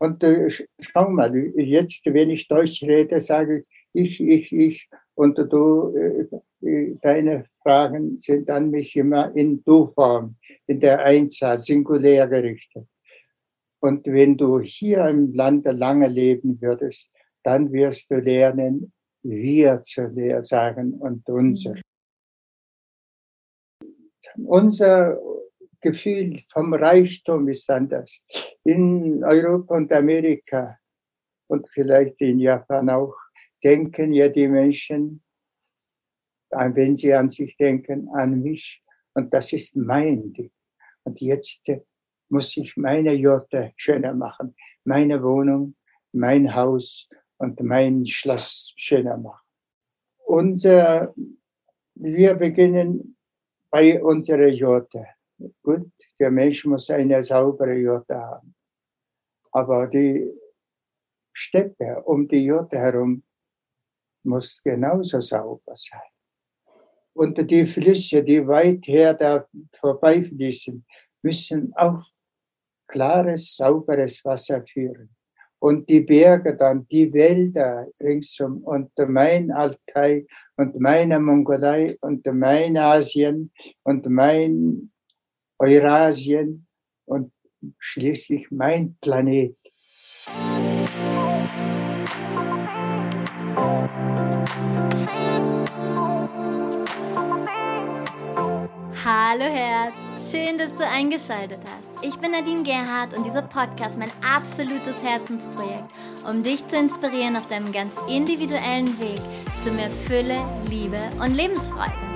Und äh, schau mal, jetzt, wenn ich Deutsch rede, sage ich, ich, ich, ich. Und du, äh, äh, deine Fragen sind an mich immer in Du-Form, in der Einzahl, singulär gerichtet. Und wenn du hier im Lande lange leben würdest, dann wirst du lernen, wir zu sagen und unser. Unser Gefühl vom Reichtum ist anders. In Europa und Amerika und vielleicht in Japan auch denken ja die Menschen, wenn sie an sich denken, an mich. Und das ist mein Ding. Und jetzt muss ich meine Jotte schöner machen, meine Wohnung, mein Haus und mein Schloss schöner machen. Unser, wir beginnen bei unserer Jote. Gut, der Mensch muss eine saubere Jote haben. Aber die Städte um die Jote herum muss genauso sauber sein. Und die Flüsse, die weit her da vorbeifließen, müssen auch klares, sauberes Wasser führen. Und die Berge dann, die Wälder ringsum und mein Altai und meine Mongolei und mein Asien und mein Eurasien und schließlich mein Planet. Hallo Herz, schön, dass du eingeschaltet hast. Ich bin Nadine Gerhardt und dieser Podcast mein absolutes Herzensprojekt, um dich zu inspirieren auf deinem ganz individuellen Weg zu mehr Fülle, Liebe und Lebensfreude.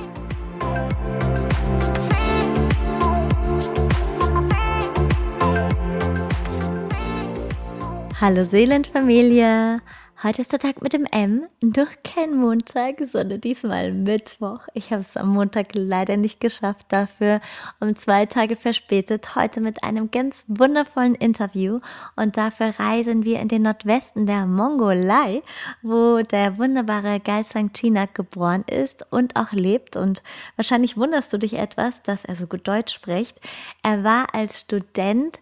Hallo Seelenfamilie! Heute ist der Tag mit dem M, noch kein Montag, sondern diesmal Mittwoch. Ich habe es am Montag leider nicht geschafft, dafür um zwei Tage verspätet, heute mit einem ganz wundervollen Interview. Und dafür reisen wir in den Nordwesten der Mongolei, wo der wunderbare Geisang Chinak geboren ist und auch lebt. Und wahrscheinlich wunderst du dich etwas, dass er so gut Deutsch spricht. Er war als Student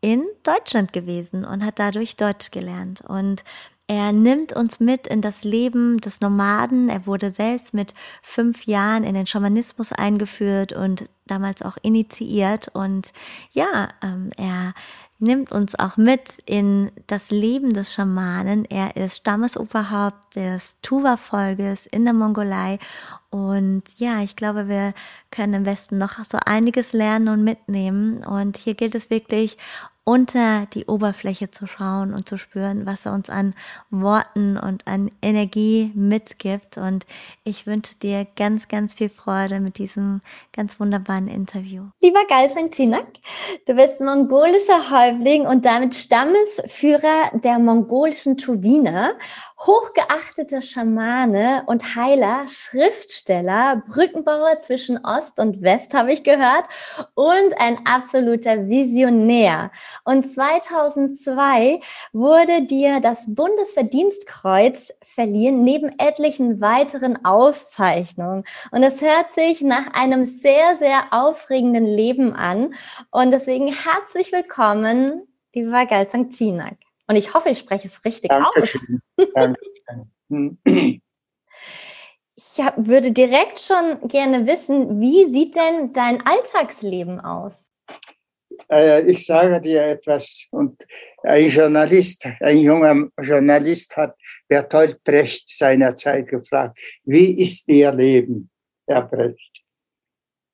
in Deutschland gewesen und hat dadurch Deutsch gelernt. Und er nimmt uns mit in das Leben des Nomaden. Er wurde selbst mit fünf Jahren in den Schamanismus eingeführt und damals auch initiiert. Und ja, ähm, er nimmt uns auch mit in das Leben des Schamanen. Er ist Stammesoberhaupt des Tuva-Volkes in der Mongolei. Und ja, ich glaube, wir können im Westen noch so einiges lernen und mitnehmen. Und hier gilt es wirklich unter die Oberfläche zu schauen und zu spüren, was er uns an Worten und an Energie mitgibt. Und ich wünsche dir ganz, ganz viel Freude mit diesem ganz wunderbaren Interview. Lieber Galsan Chinak, du bist mongolischer Häuptling und damit Stammesführer der mongolischen Tuwiner, hochgeachteter Schamane und Heiler, Schriftsteller, Brückenbauer zwischen Ost und West, habe ich gehört, und ein absoluter Visionär. Und 2002 wurde dir das Bundesverdienstkreuz verliehen, neben etlichen weiteren Auszeichnungen. Und es hört sich nach einem sehr, sehr aufregenden Leben an. Und deswegen herzlich willkommen, lieber Galzang Chinak. Und ich hoffe, ich spreche es richtig Dankeschön. aus. Dankeschön. Ich hab, würde direkt schon gerne wissen, wie sieht denn dein Alltagsleben aus? Äh, ich sage dir etwas und ein Journalist, ein junger Journalist hat Bertolt Brecht seinerzeit gefragt, wie ist Ihr Leben, Herr Brecht?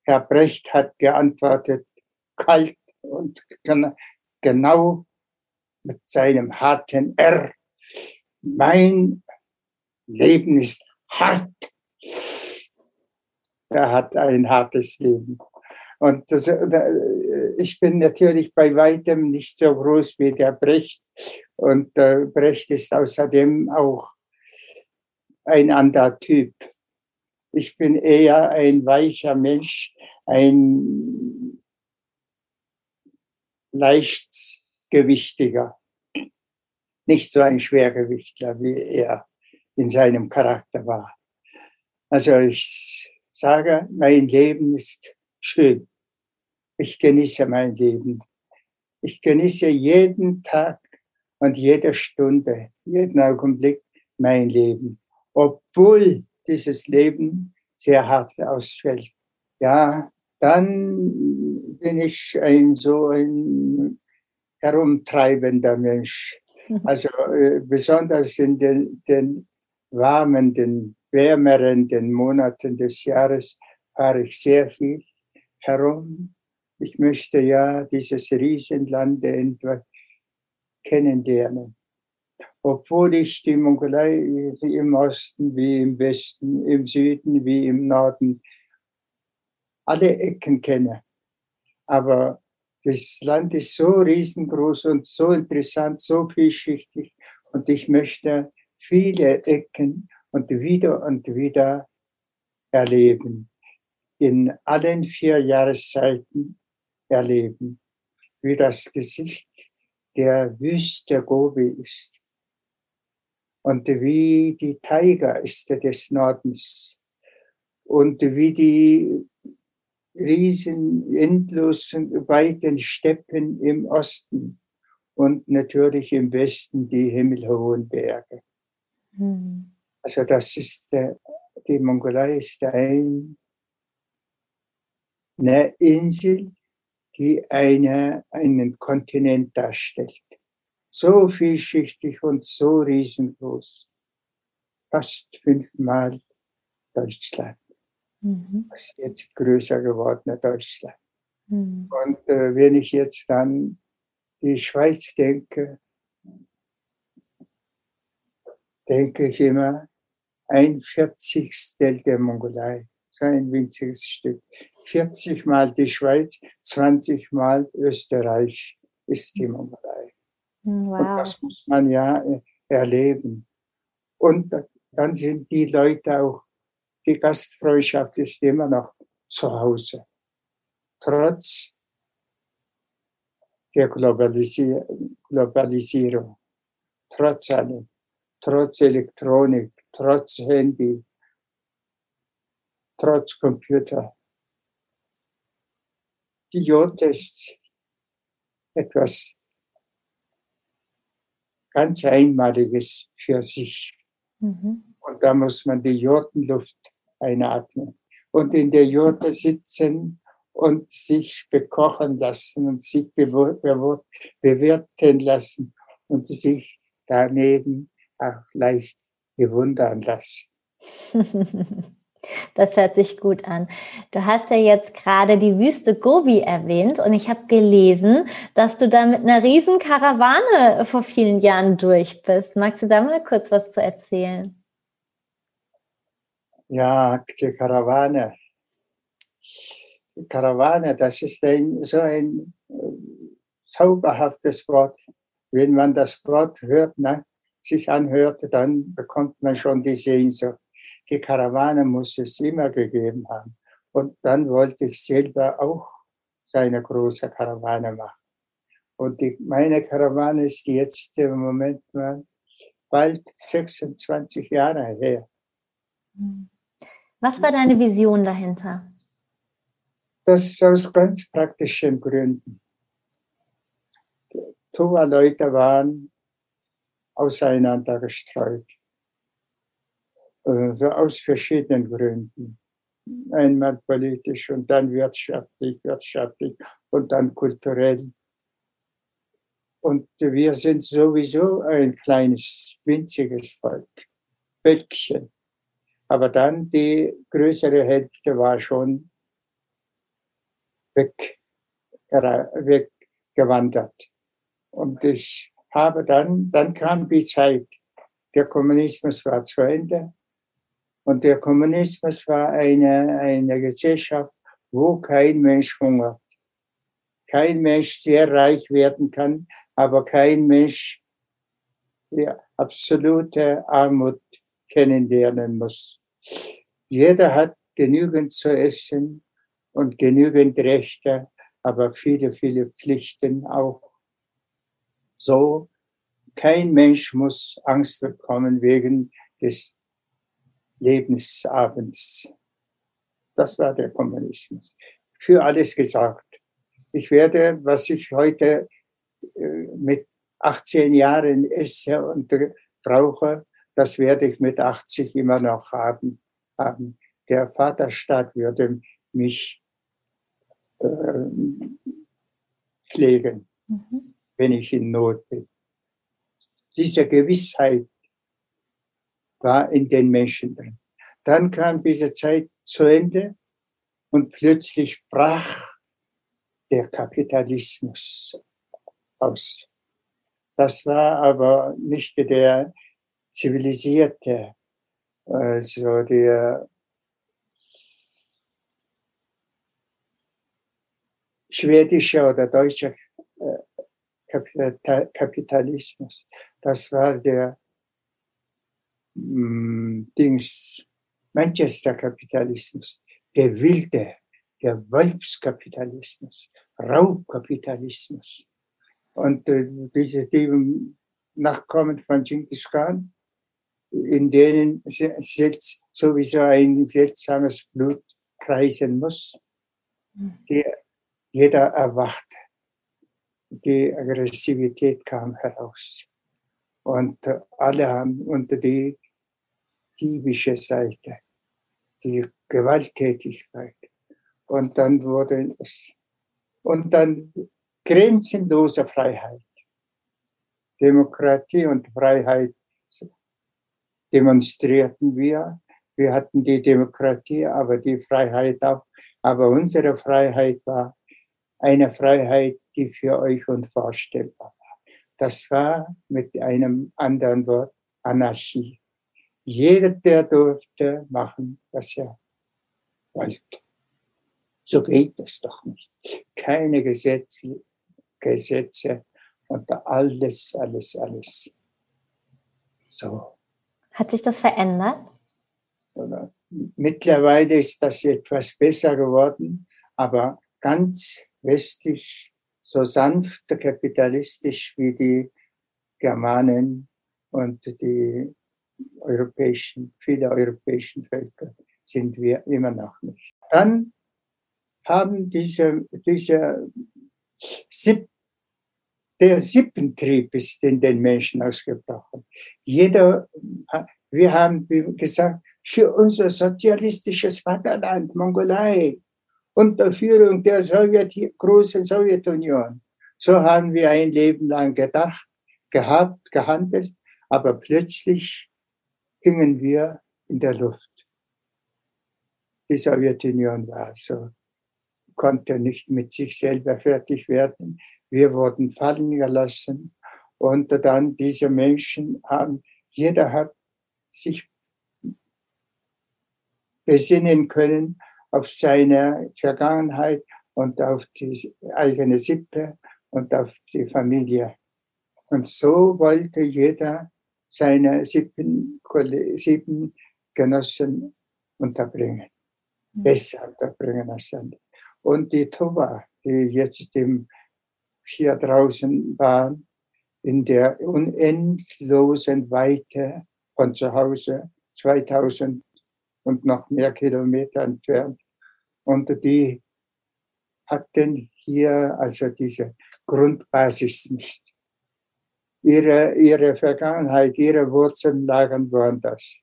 Herr Brecht hat geantwortet, kalt und genau mit seinem harten R. Mein Leben ist hart. Er hat ein hartes Leben. Und das, ich bin natürlich bei weitem nicht so groß wie der Brecht. Und äh, Brecht ist außerdem auch ein anderer Typ. Ich bin eher ein weicher Mensch, ein leichtgewichtiger, nicht so ein Schwergewichtler, wie er in seinem Charakter war. Also ich sage, mein Leben ist schön. Ich genieße mein Leben. Ich genieße jeden Tag und jede Stunde, jeden Augenblick mein Leben, obwohl dieses Leben sehr hart ausfällt. Ja, dann bin ich ein so ein herumtreibender Mensch. Also äh, besonders in den, den warmen, den wärmeren den Monaten des Jahres fahre ich sehr viel herum. Ich möchte ja dieses Riesenland kennenlernen. Obwohl ich die Mongolei im Osten wie im Westen, im Süden wie im Norden alle Ecken kenne. Aber das Land ist so riesengroß und so interessant, so vielschichtig. Und ich möchte viele Ecken und wieder und wieder erleben. In allen vier Jahreszeiten erleben, wie das Gesicht der Wüste Gobi ist. Und wie die Tigeräste des Nordens. Und wie die riesen, endlosen, weiten Steppen im Osten und natürlich im Westen die himmelhohen Berge. Mhm. Also das ist der, die Mongolei ist ein, eine Insel, die eine, einen Kontinent darstellt. So vielschichtig und so riesengroß. Fast fünfmal Deutschland mhm. ist jetzt größer geworden, Deutschland. Mhm. Und äh, wenn ich jetzt dann die Schweiz denke, denke ich immer, ein Vierzigstel der Mongolei, so ein winziges Stück. 40 mal die Schweiz, 20 mal Österreich ist die Mongolei. Wow. Und das muss man ja äh, erleben. Und dann sind die Leute auch die Gastfreundschaft ist immer noch zu Hause. Trotz der Globalisier Globalisierung, trotz allem, trotz Elektronik, trotz Handy, trotz Computer. Die Jod ist etwas ganz Einmaliges für sich. Mhm. Und da muss man die Jordenluft einatmen und in der Jurte sitzen und sich bekochen lassen und sich bewirten lassen und sich daneben auch leicht bewundern lassen. Das hört sich gut an. Du hast ja jetzt gerade die Wüste Gobi erwähnt und ich habe gelesen, dass du da mit einer riesen Karawane vor vielen Jahren durch bist. Magst du da mal kurz was zu erzählen? Ja, die Karawane. Die Karawane, das ist ein, so ein äh, zauberhaftes Wort. Wenn man das Wort hört, ne, sich anhört, dann bekommt man schon die Sehnsucht. Die Karawane muss es immer gegeben haben. Und dann wollte ich selber auch so eine große Karawane machen. Und die, meine Karawane ist jetzt im Moment mal bald 26 Jahre her. Mhm. Was war deine Vision dahinter? Das aus ganz praktischen Gründen. Tuva-Leute waren auseinander gestreut. Also aus verschiedenen Gründen. Einmal politisch und dann wirtschaftlich, wirtschaftlich und dann kulturell. Und wir sind sowieso ein kleines, winziges Volk. Völkchen. Aber dann die größere Hälfte war schon weg, weggewandert. Und ich habe dann, dann kam die Zeit. Der Kommunismus war zu Ende. Und der Kommunismus war eine, eine Gesellschaft, wo kein Mensch hungert. Kein Mensch sehr reich werden kann, aber kein Mensch die absolute Armut kennenlernen muss. Jeder hat genügend zu essen und genügend Rechte, aber viele, viele Pflichten auch. So, kein Mensch muss Angst bekommen wegen des Lebensabends. Das war der Kommunismus. Für alles gesagt. Ich werde, was ich heute äh, mit 18 Jahren esse und brauche, das werde ich mit 80 immer noch haben. haben. Der Vaterstaat würde mich äh, pflegen, mhm. wenn ich in Not bin. Diese Gewissheit war in den Menschen drin. Dann kam diese Zeit zu Ende und plötzlich brach der Kapitalismus aus. Das war aber nicht der zivilisierte, also der schwedische oder deutsche äh, Kapitalismus. Das war der mm, Dings Manchester-Kapitalismus, der wilde, der Wolfskapitalismus, Raubkapitalismus. Und äh, diese die Nachkommen von Genghis Khan, in denen sowieso ein seltsames Blut kreisen muss, die, jeder erwachte. Die Aggressivität kam heraus. Und alle haben unter die diebische Seite die Gewalttätigkeit. Und dann wurde es, und dann grenzenlose Freiheit. Demokratie und Freiheit demonstrierten wir. Wir hatten die Demokratie, aber die Freiheit auch. Aber unsere Freiheit war eine Freiheit, die für euch unvorstellbar war. Das war mit einem anderen Wort Anarchie. Jeder, der durfte machen, was er wollte. So geht es doch nicht. Keine Gesetze, Gesetze und alles, alles, alles. So. Hat sich das verändert? Mittlerweile ist das etwas besser geworden, aber ganz westlich, so sanft kapitalistisch wie die Germanen und die europäischen, viele europäischen Völker sind wir immer noch nicht. Dann haben diese, diese der Sippentrieb ist in den Menschen ausgebrochen. Jeder, wir haben gesagt, für unser sozialistisches Vaterland, Mongolei, unter Führung der Sowjet, großen Sowjetunion. So haben wir ein Leben lang gedacht, gehabt, gehandelt, aber plötzlich hingen wir in der Luft. Die Sowjetunion war so, konnte nicht mit sich selber fertig werden. Wir wurden fallen gelassen und dann diese Menschen haben, jeder hat sich besinnen können auf seine Vergangenheit und auf die eigene Sippe und auf die Familie. Und so wollte jeder seine sieben, sieben Genossen unterbringen, mhm. besser unterbringen als andere. Und die Toba, die jetzt im, hier draußen waren, in der unendlosen Weite von zu Hause, 2000 und noch mehr Kilometer entfernt. Und die hatten hier also diese Grundbasis nicht ihre, ihre Vergangenheit, ihre Wurzeln lagen woanders.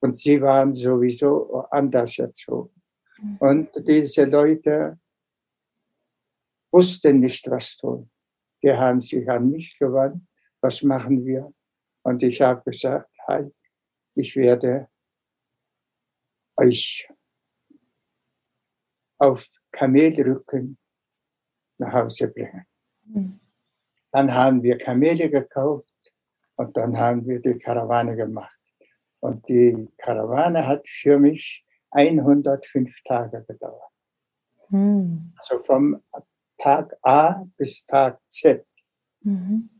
Und sie waren sowieso anders erzogen. Mhm. Und diese Leute wussten nicht, was tun. Die haben sich an mich gewandt. Was machen wir? Und ich habe gesagt, halt, ich werde euch auf Kamelrücken nach Hause bringen. Mhm. Dann haben wir Kamele gekauft und dann haben wir die Karawane gemacht. Und die Karawane hat für mich 105 Tage gedauert. Hm. Also vom Tag A bis Tag Z. Mhm.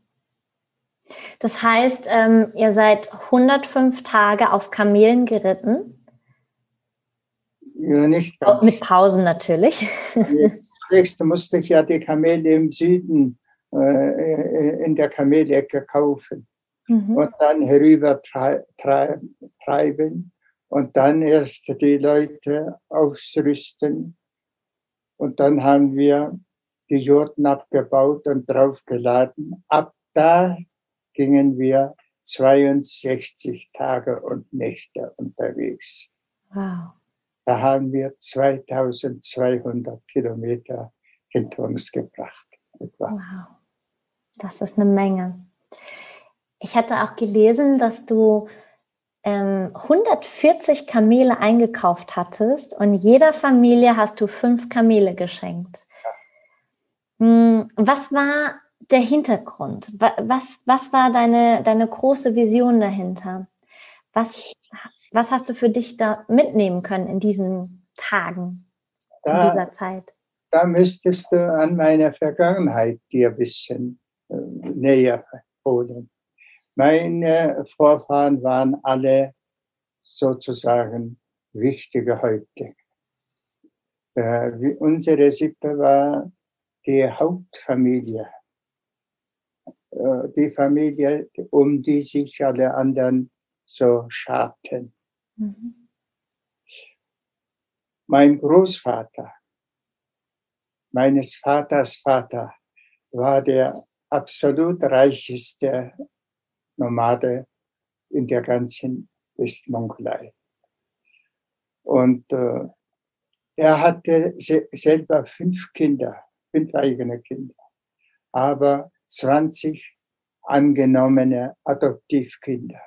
Das heißt, ähm, ihr seid 105 Tage auf Kamelen geritten? Ja, nicht ganz. Mit Pausen natürlich. Zunächst musste ich ja die Kamele im Süden äh, in der Kamelecke kaufen mhm. und dann herüber treiben und dann erst die Leute ausrüsten. Und dann haben wir die Jurten abgebaut und draufgeladen. Ab da gingen wir 62 Tage und Nächte unterwegs. Wow. Da haben wir 2200 Kilometer hinter uns gebracht. Wow. Das ist eine Menge. Ich hatte auch gelesen, dass du ähm, 140 Kamele eingekauft hattest und jeder Familie hast du fünf Kamele geschenkt. Hm, was war der Hintergrund? Was, was war deine, deine große Vision dahinter? Was, was hast du für dich da mitnehmen können in diesen Tagen, da, in dieser Zeit? Da müsstest du an meiner Vergangenheit dir ein bisschen äh, näher holen. Meine Vorfahren waren alle sozusagen wichtige Häuptlinge. Äh, unsere Sippe war die Hauptfamilie äh, die Familie, um die sich alle anderen so scharten. Mhm. Mein Großvater, meines Vaters Vater, war der absolut reicheste Nomade in der ganzen Westmongolei. Und äh, er hatte se selber fünf Kinder, fünf eigene Kinder. Aber 20 angenommene Adoptivkinder.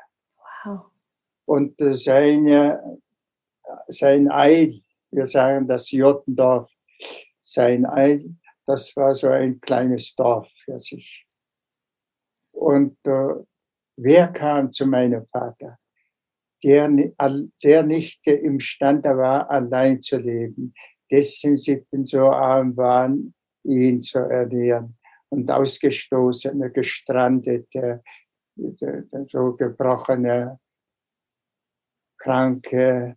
Wow. Und seine, sein Eid, wir sagen das Jottendorf, sein Eid, das war so ein kleines Dorf für sich. Und äh, wer kam zu meinem Vater? Der, der nicht imstande war, allein zu leben, dessen Sippen so arm waren, ihn zu ernähren und ausgestoßene, gestrandete, so gebrochene, kranke,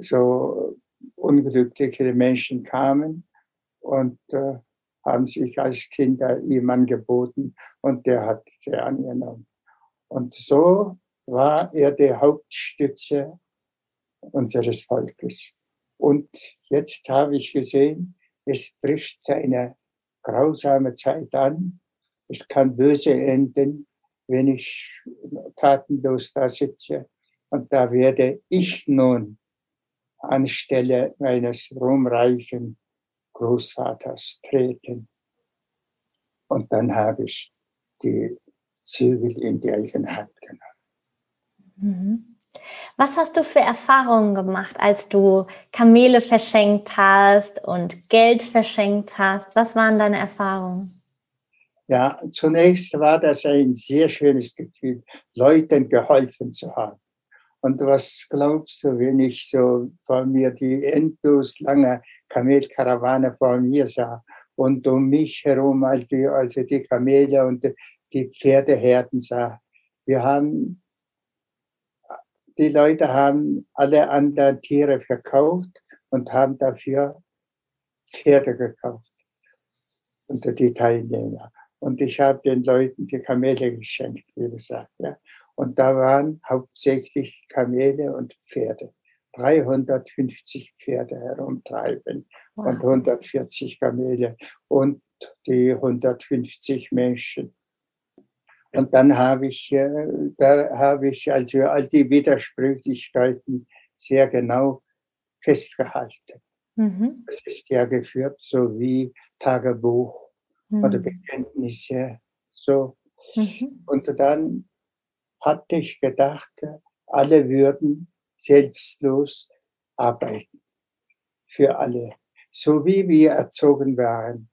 so unglückliche Menschen kamen und äh, haben sich als Kinder ihm angeboten und der hat sie angenommen. Und so war er die Hauptstütze unseres Volkes. Und jetzt habe ich gesehen, es bricht eine grausame Zeit an. Es kann böse enden, wenn ich tatenlos da sitze. Und da werde ich nun anstelle meines ruhmreichen Großvaters treten. Und dann habe ich die Zügel in die eigene Hand genommen. Mhm. Was hast du für Erfahrungen gemacht, als du Kamele verschenkt hast und Geld verschenkt hast? Was waren deine Erfahrungen? Ja, zunächst war das ein sehr schönes Gefühl, Leuten geholfen zu haben. Und was glaubst du, wenn ich so vor mir die endlos lange Kamelkarawane vor mir sah und um mich herum also die Kamele und die Pferdeherden sah? Wir haben die Leute haben alle anderen Tiere verkauft und haben dafür Pferde gekauft unter die Teilnehmer. Und ich habe den Leuten die Kamele geschenkt, wie gesagt. Ja. Und da waren hauptsächlich Kamele und Pferde. 350 Pferde herumtreiben wow. und 140 Kamele und die 150 Menschen. Und dann habe ich, äh, da habe ich also all die Widersprüchlichkeiten sehr genau festgehalten. Mhm. Das ist ja geführt, so wie Tagebuch mhm. oder Bekenntnisse, so. Mhm. Und dann hatte ich gedacht, alle würden selbstlos arbeiten. Für alle. So wie wir erzogen waren.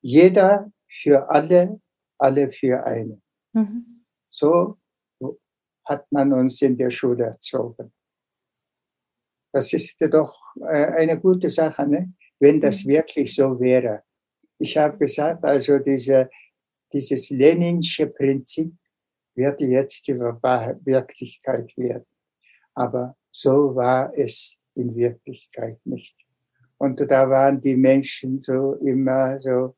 Jeder für alle alle für eine. Mhm. So hat man uns in der Schule erzogen. Das ist doch äh, eine gute Sache, ne? wenn das mhm. wirklich so wäre. Ich habe gesagt, also diese, dieses Leninsche Prinzip wird jetzt die Wirklichkeit werden. Aber so war es in Wirklichkeit nicht. Und da waren die Menschen so immer so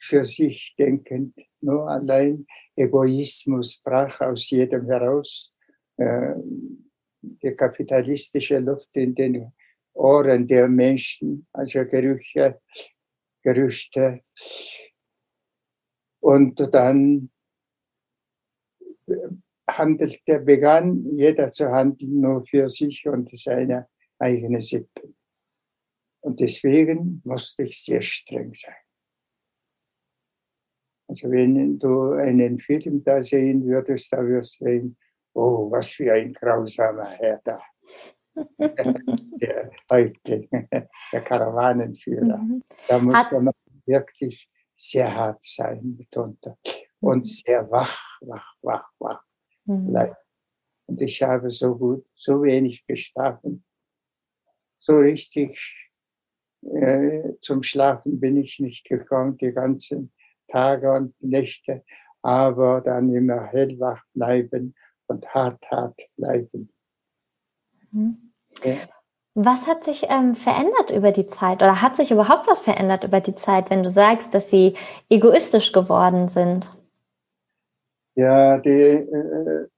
für sich denkend. Nur allein Egoismus brach aus jedem heraus. Äh, die kapitalistische Luft in den Ohren der Menschen, also Gerüche, Gerüchte. Und dann handelte, begann jeder zu handeln nur für sich und seine eigene Sippe. Und deswegen musste ich sehr streng sein. Also wenn du einen Film da sehen würdest, da wirst du sehen, oh, was für ein grausamer Herr da. der, heute, der Karawanenführer. Mhm. Da muss man wirklich sehr hart sein mitunter und mhm. sehr wach, wach, wach, wach. Mhm. Und ich habe so gut, so wenig geschlafen. So richtig äh, zum Schlafen bin ich nicht gekommen, die ganzen Tage und Nächte, aber dann immer hellwach bleiben und hart, hart bleiben. Mhm. Ja. Was hat sich ähm, verändert über die Zeit oder hat sich überhaupt was verändert über die Zeit, wenn du sagst, dass sie egoistisch geworden sind? Ja, die, äh,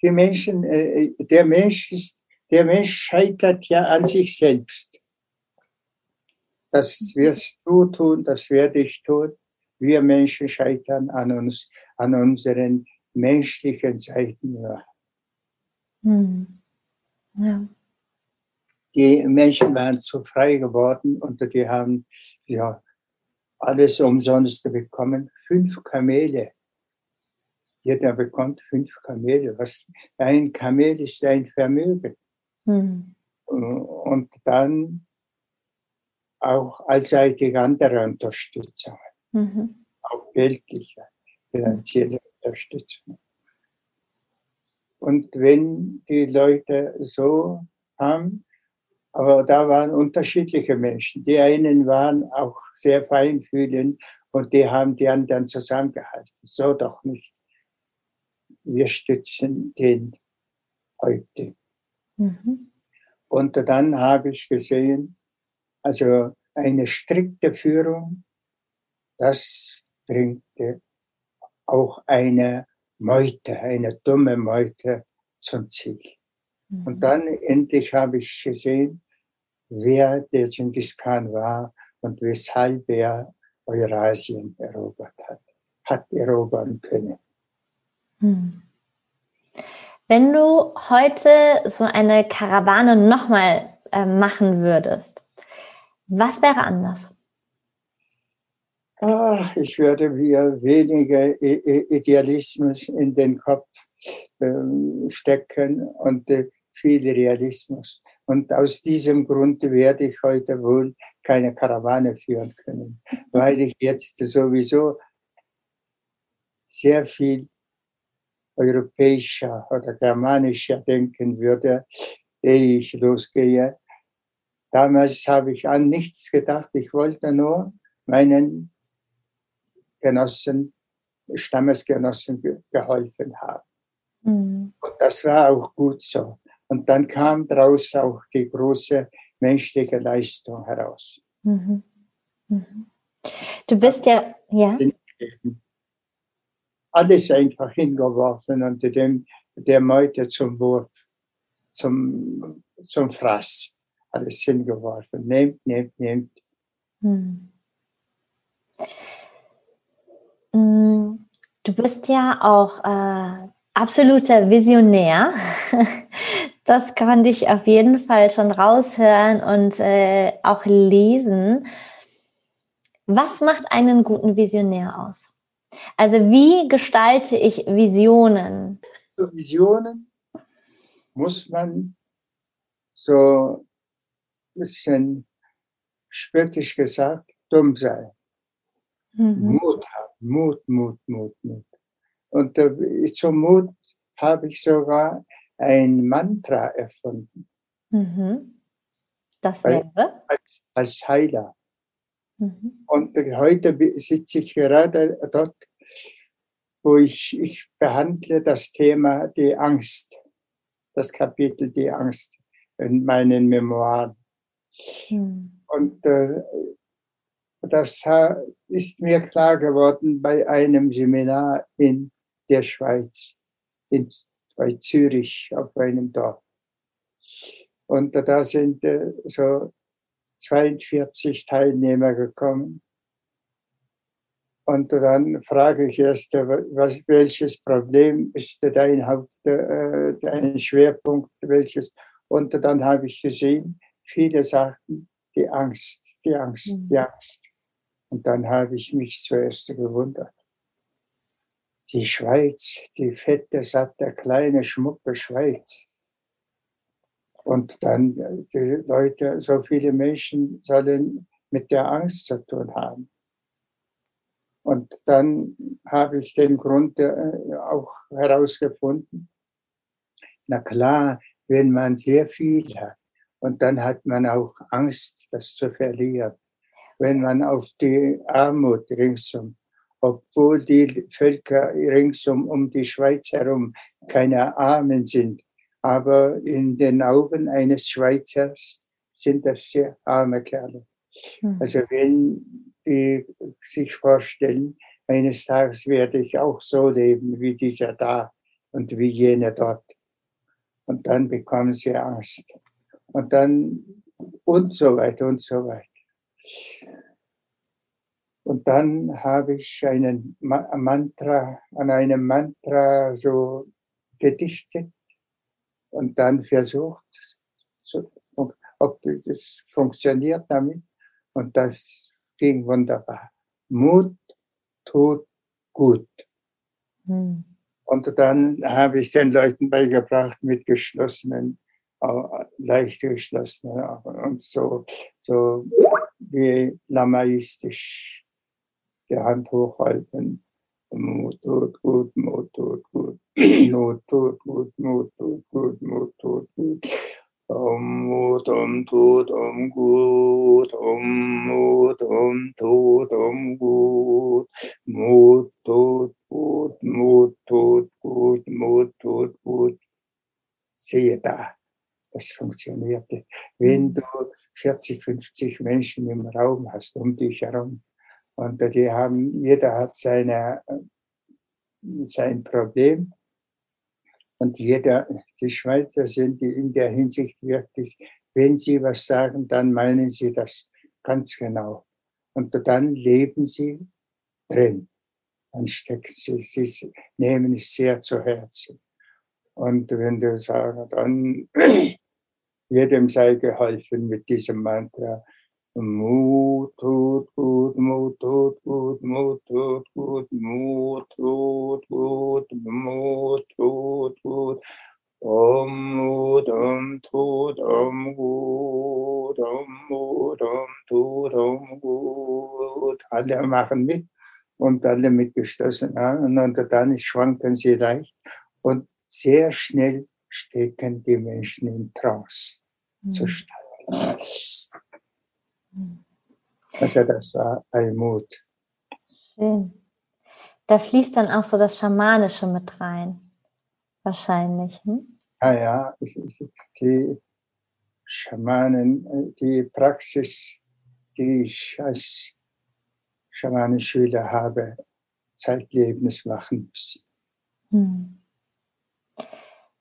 die Menschen, äh, der Mensch ist, der Mensch scheitert ja an sich selbst. Das wirst du tun, das werde ich tun. Wir Menschen scheitern an uns, an unseren menschlichen Seiten. Hm. ja die Menschen waren zu frei geworden und die haben ja alles umsonst bekommen. Fünf Kamele. Jeder bekommt fünf Kamele. Was, ein Kamel ist ein Vermögen. Mhm. Und dann auch allseitig andere Unterstützung. Mhm. Auch geldliche, finanzielle Unterstützung. Und wenn die Leute so haben, aber da waren unterschiedliche Menschen. Die einen waren auch sehr feinfühlend und die haben die anderen zusammengehalten. So doch nicht. Wir stützen den heute. Mhm. Und dann habe ich gesehen, also eine strikte Führung, das bringt auch eine Meute, eine dumme Meute zum Ziel. Und mhm. dann endlich habe ich gesehen, wer der Genghis Khan war und weshalb er Eurasien erobert hat, hat erobern können. Hm. Wenn du heute so eine Karawane nochmal äh, machen würdest, was wäre anders? Ach, ich würde mir weniger Idealismus in den Kopf ähm, stecken und äh, viel Realismus. Und aus diesem Grund werde ich heute wohl keine Karawane führen können, weil ich jetzt sowieso sehr viel europäischer oder germanischer denken würde, ehe ich losgehe. Damals habe ich an nichts gedacht. Ich wollte nur meinen Genossen, Stammesgenossen geholfen haben. Mhm. Und das war auch gut so. Und dann kam daraus auch die große menschliche Leistung heraus. Mhm. Mhm. Du bist ja, ja. Alles einfach hingeworfen unter dem, der Meute zum Wurf, zum, zum Fraß. Alles hingeworfen. Nehmt, nehmt, nehmt. Mhm. Mm, du bist ja auch äh, absoluter Visionär. Das konnte ich auf jeden Fall schon raushören und äh, auch lesen. Was macht einen guten Visionär aus? Also wie gestalte ich Visionen? Für Visionen muss man so bisschen spöttisch gesagt dumm sein. Mhm. Mut haben. Mut, Mut, Mut, Mut. Und äh, zum Mut habe ich sogar ein Mantra erfunden. Mhm. Das wäre? Als, als Heiler. Mhm. Und heute sitze ich gerade dort, wo ich, ich behandle das Thema die Angst, das Kapitel die Angst in meinen Memoiren. Mhm. Und äh, das ist mir klar geworden bei einem Seminar in der Schweiz, in bei Zürich auf einem Dorf. Und da sind äh, so 42 Teilnehmer gekommen. Und dann frage ich erst, was, welches Problem ist dein Haupt, äh, dein Schwerpunkt, welches? Und dann habe ich gesehen, viele sagten, die Angst, die Angst, die mhm. Angst. Und dann habe ich mich zuerst gewundert. Die Schweiz, die fette, satte, kleine, schmucke Schweiz. Und dann die Leute, so viele Menschen sollen mit der Angst zu tun haben. Und dann habe ich den Grund äh, auch herausgefunden. Na klar, wenn man sehr viel hat und dann hat man auch Angst, das zu verlieren. Wenn man auf die Armut ringsum, obwohl die Völker ringsum um die Schweiz herum keine Armen sind, aber in den Augen eines Schweizers sind das sehr arme Kerle. Mhm. Also wenn die sich vorstellen, eines Tages werde ich auch so leben wie dieser da und wie jener dort. Und dann bekommen sie Angst. Und dann und so weiter und so weiter. Und dann habe ich einen Mantra, an einem Mantra so gedichtet und dann versucht, so, ob das funktioniert damit. Und das ging wunderbar. Mut tut gut. Hm. Und dann habe ich den Leuten beigebracht mit geschlossenen, leicht Augen und so, so wie lamaistisch die Hand hochhalten. Mut tut gut, Mut tut gut, Mut tut gut, Mut tut gut, Mut tut gut. Om Mut Om Tut Om Gut Om Mut Om Tut Om Gut Mut Tut Gut Mut Tut Gut Mut Tut Gut Sehe da, das funktionierte. Wenn du 40, 50 Menschen im Raum hast um dich herum und die haben, jeder hat seine, sein Problem und jeder, die Schweizer sind in der Hinsicht wirklich, wenn sie was sagen, dann meinen sie das ganz genau. Und dann leben sie drin. Dann stecken sie, sie nehmen es sehr zu Herzen. Und wenn du sagst, dann jedem sei geholfen mit diesem Mantra, Mut tut gut, Mut tut gut, Mut tut gut, Mut tut gut, Mut tut gut. Om Mut, Om Tut, Om Gut, Om Mut, Om Tut, Om Gut. Alle machen mit und alle mit geschlossenen Augen und dann schwanken sie leicht und sehr schnell stecken die Menschen in Trance zu steigen. Also das war Almut. Schön. Da fließt dann auch so das Schamanische mit rein. Wahrscheinlich. Hm? Ja, ja. Die Schamanen, die Praxis, die ich als Schamanenschüler habe, zeitlebens machen müssen. Hm.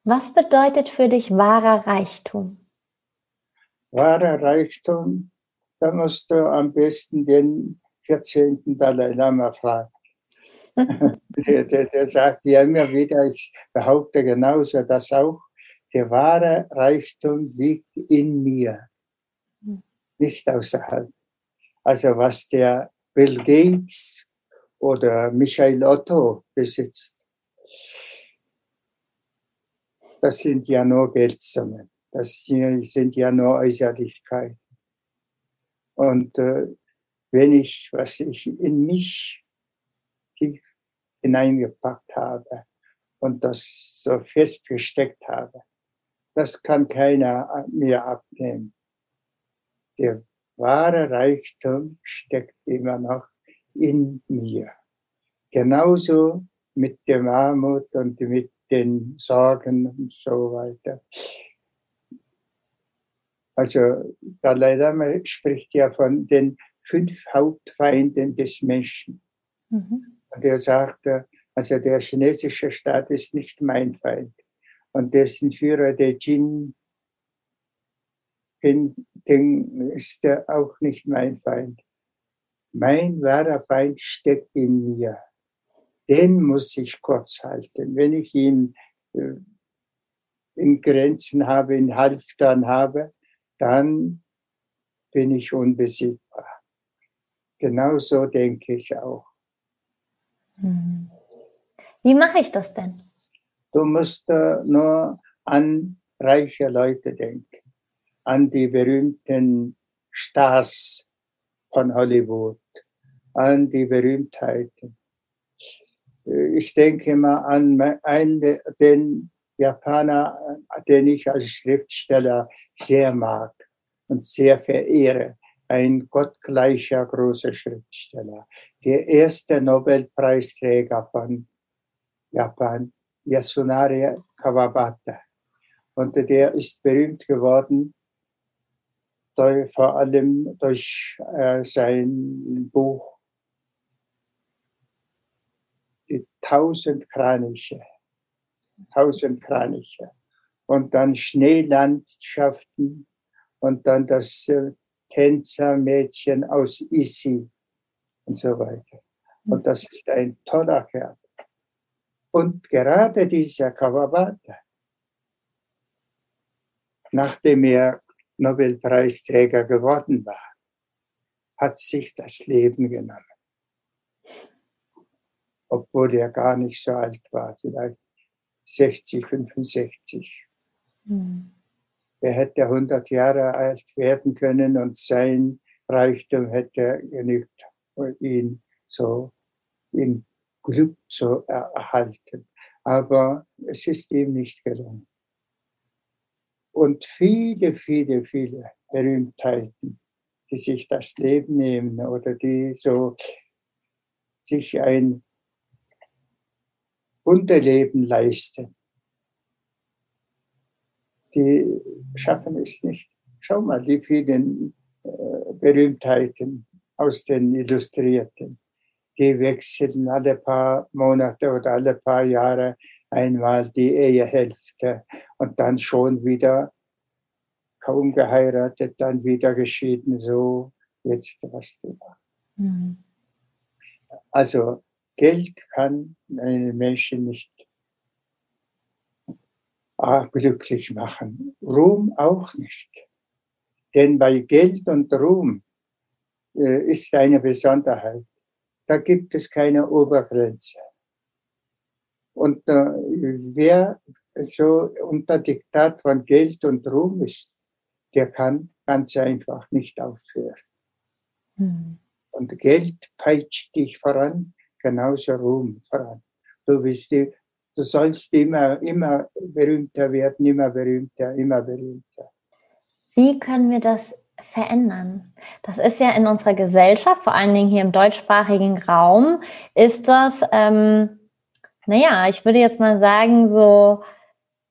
Was bedeutet für dich wahrer Reichtum? Wahrer Reichtum da musst du am besten den 14. Dalai Lama fragen. der, der, der sagt ja immer wieder, ich behaupte genauso das auch, der wahre Reichtum liegt in mir, nicht außerhalb. Also was der Bill Gates oder Michael Otto besitzt, das sind ja nur Geldsummen, das sind ja nur Äußerlichkeiten. Und äh, wenn ich, was ich in mich tief hineingepackt habe und das so festgesteckt habe, das kann keiner mir abnehmen. Der wahre Reichtum steckt immer noch in mir. Genauso mit dem Armut und mit den Sorgen und so weiter. Also Dalai Lama spricht ja von den fünf Hauptfeinden des Menschen. Mhm. Und er sagt, also der chinesische Staat ist nicht mein Feind. Und dessen Führer, der Jin Ping, ist auch nicht mein Feind. mein wahrer Feind steckt in mir. Den muss ich kurz halten. Wenn ich ihn äh, in Grenzen habe, in Halftern habe, dann bin ich unbesiegbar. Genauso denke ich auch. Mhm. Wie mache ich das denn? Du musst äh, nur an reiche Leute denken, an die berühmten Stars von Hollywood, an die Berühmtheiten. Ich denke immer an einen, den Japaner, den ich als Schriftsteller sehr mag und sehr verehre. Ein gottgleicher großer Schriftsteller. Der erste Nobelpreisträger von Japan, Yasunari Kawabata. Und der ist berühmt geworden durch, vor allem durch äh, sein Buch Die Tausend Kraniche. Tausend Kraniche. Und dann Schneelandschaften und dann das äh, Tänzermädchen aus Isi und so weiter. Und das ist ein toller Kerl. Und gerade dieser Kawabata, nachdem er Nobelpreisträger geworden war, hat sich das Leben genommen. Obwohl er gar nicht so alt war, vielleicht 60, 65. Mhm. Er hätte 100 Jahre alt werden können und sein Reichtum hätte genügt, ihn so in Glück zu erhalten. Aber es ist ihm nicht gelungen. Und viele, viele, viele Berühmtheiten, die sich das Leben nehmen oder die so sich ein Unterleben leisten, die schaffen es nicht. Schau mal, die vielen äh, Berühmtheiten aus den Illustrierten, die wechseln alle paar Monate oder alle paar Jahre einmal die Ehehälfte und dann schon wieder kaum geheiratet, dann wieder geschieden, so jetzt was du mhm. Also Geld kann einen Menschen nicht glücklich machen. Ruhm auch nicht. Denn bei Geld und Ruhm äh, ist eine Besonderheit. Da gibt es keine Obergrenze. Und äh, wer so unter Diktat von Geld und Ruhm ist, der kann ganz einfach nicht aufhören. Hm. Und Geld peitscht dich voran, genauso Ruhm voran. Du, bist die, du sollst immer, immer berühmter werden, immer berühmter, immer berühmter. Wie können wir das verändern? Das ist ja in unserer Gesellschaft, vor allen Dingen hier im deutschsprachigen Raum, ist das, ähm, naja, ich würde jetzt mal sagen, so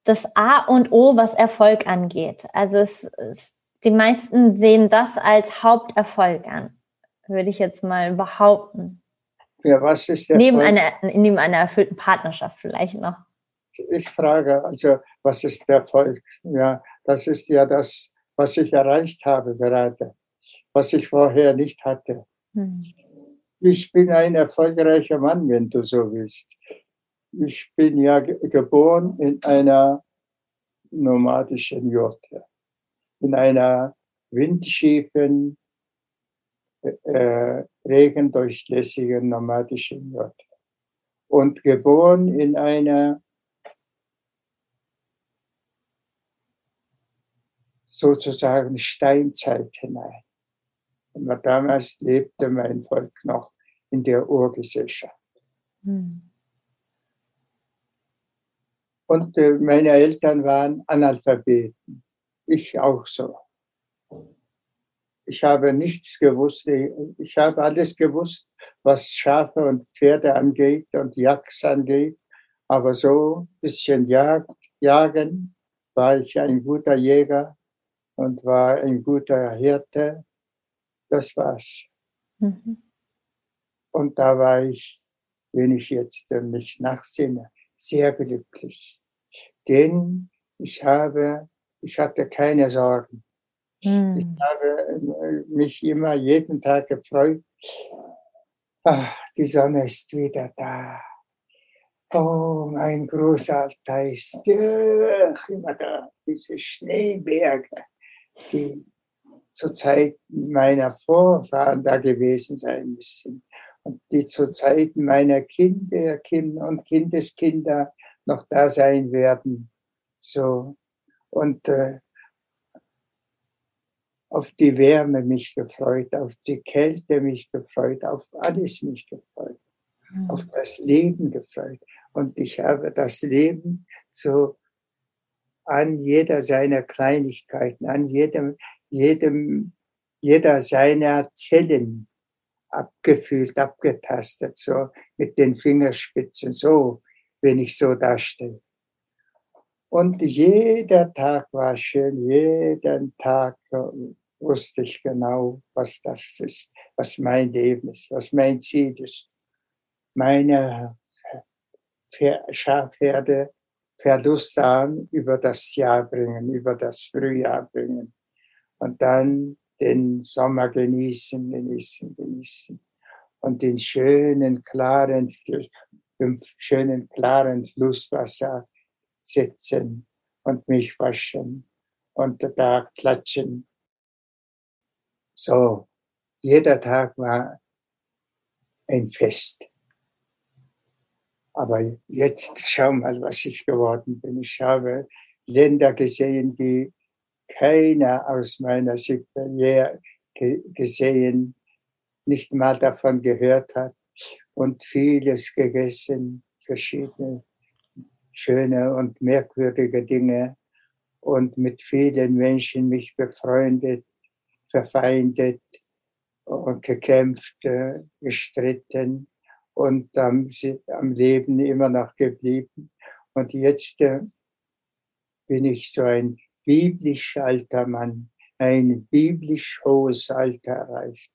das A und O, was Erfolg angeht. Also es, es, die meisten sehen das als Haupterfolg an, würde ich jetzt mal behaupten. Ja, was ist der neben einer, neben einer erfüllten Partnerschaft vielleicht noch. Ich frage, also was ist der Erfolg? Ja, das ist ja das, was ich erreicht habe gerade, was ich vorher nicht hatte. Hm. Ich bin ein erfolgreicher Mann, wenn du so willst ich bin ja geboren in einer nomadischen Jurte, in einer windschiefen, äh, regendurchlässigen nomadischen Jurte und geboren in einer sozusagen Steinzeit hinein. Und damals lebte mein Volk noch in der Urgesellschaft. Hm. Und äh, meine Eltern waren Analphabeten. Ich auch so. Ich habe nichts gewusst. Ich habe alles gewusst, was Schafe und Pferde angeht und Jagd angeht. Aber so ein bisschen Jag jagen war ich ein guter Jäger und war ein guter Hirte. Das war's. Mhm. Und da war ich, wenn ich jetzt mich nachsinne, sehr glücklich denn ich habe, ich hatte keine Sorgen. Hm. Ich habe mich immer jeden Tag gefreut. Ach, die Sonne ist wieder da. Oh, mein Großalter ist ach, immer da. Diese Schneeberge, die zur Zeit meiner Vorfahren da gewesen sein müssen und die zu Zeiten meiner Kinder, Kinder und Kindeskinder noch da sein werden. So. Und äh, auf die Wärme mich gefreut, auf die Kälte mich gefreut, auf alles mich gefreut, mhm. auf das Leben gefreut. Und ich habe das Leben so an jeder seiner Kleinigkeiten, an jedem, jedem, jeder seiner Zellen abgefühlt, abgetastet, so mit den Fingerspitzen, so, wenn ich so dastehe. Und jeder Tag war schön, jeden Tag wusste ich genau, was das ist, was mein Leben ist, was mein Ziel ist. Meine Schafherde Verlust an über das Jahr bringen, über das Frühjahr bringen. Und dann den Sommer genießen, genießen, genießen. Und den schönen, klaren, im schönen, klaren Flusswasser sitzen und mich waschen und da klatschen. So, jeder Tag war ein Fest. Aber jetzt schau mal, was ich geworden bin. Ich habe Länder gesehen, die keiner aus meiner je gesehen, nicht mal davon gehört hat und vieles gegessen, verschiedene schöne und merkwürdige Dinge und mit vielen Menschen mich befreundet, verfeindet und gekämpft, äh, gestritten und am, am Leben immer noch geblieben. Und jetzt äh, bin ich so ein biblisch alter Mann, ein biblisch hohes Alter erreicht.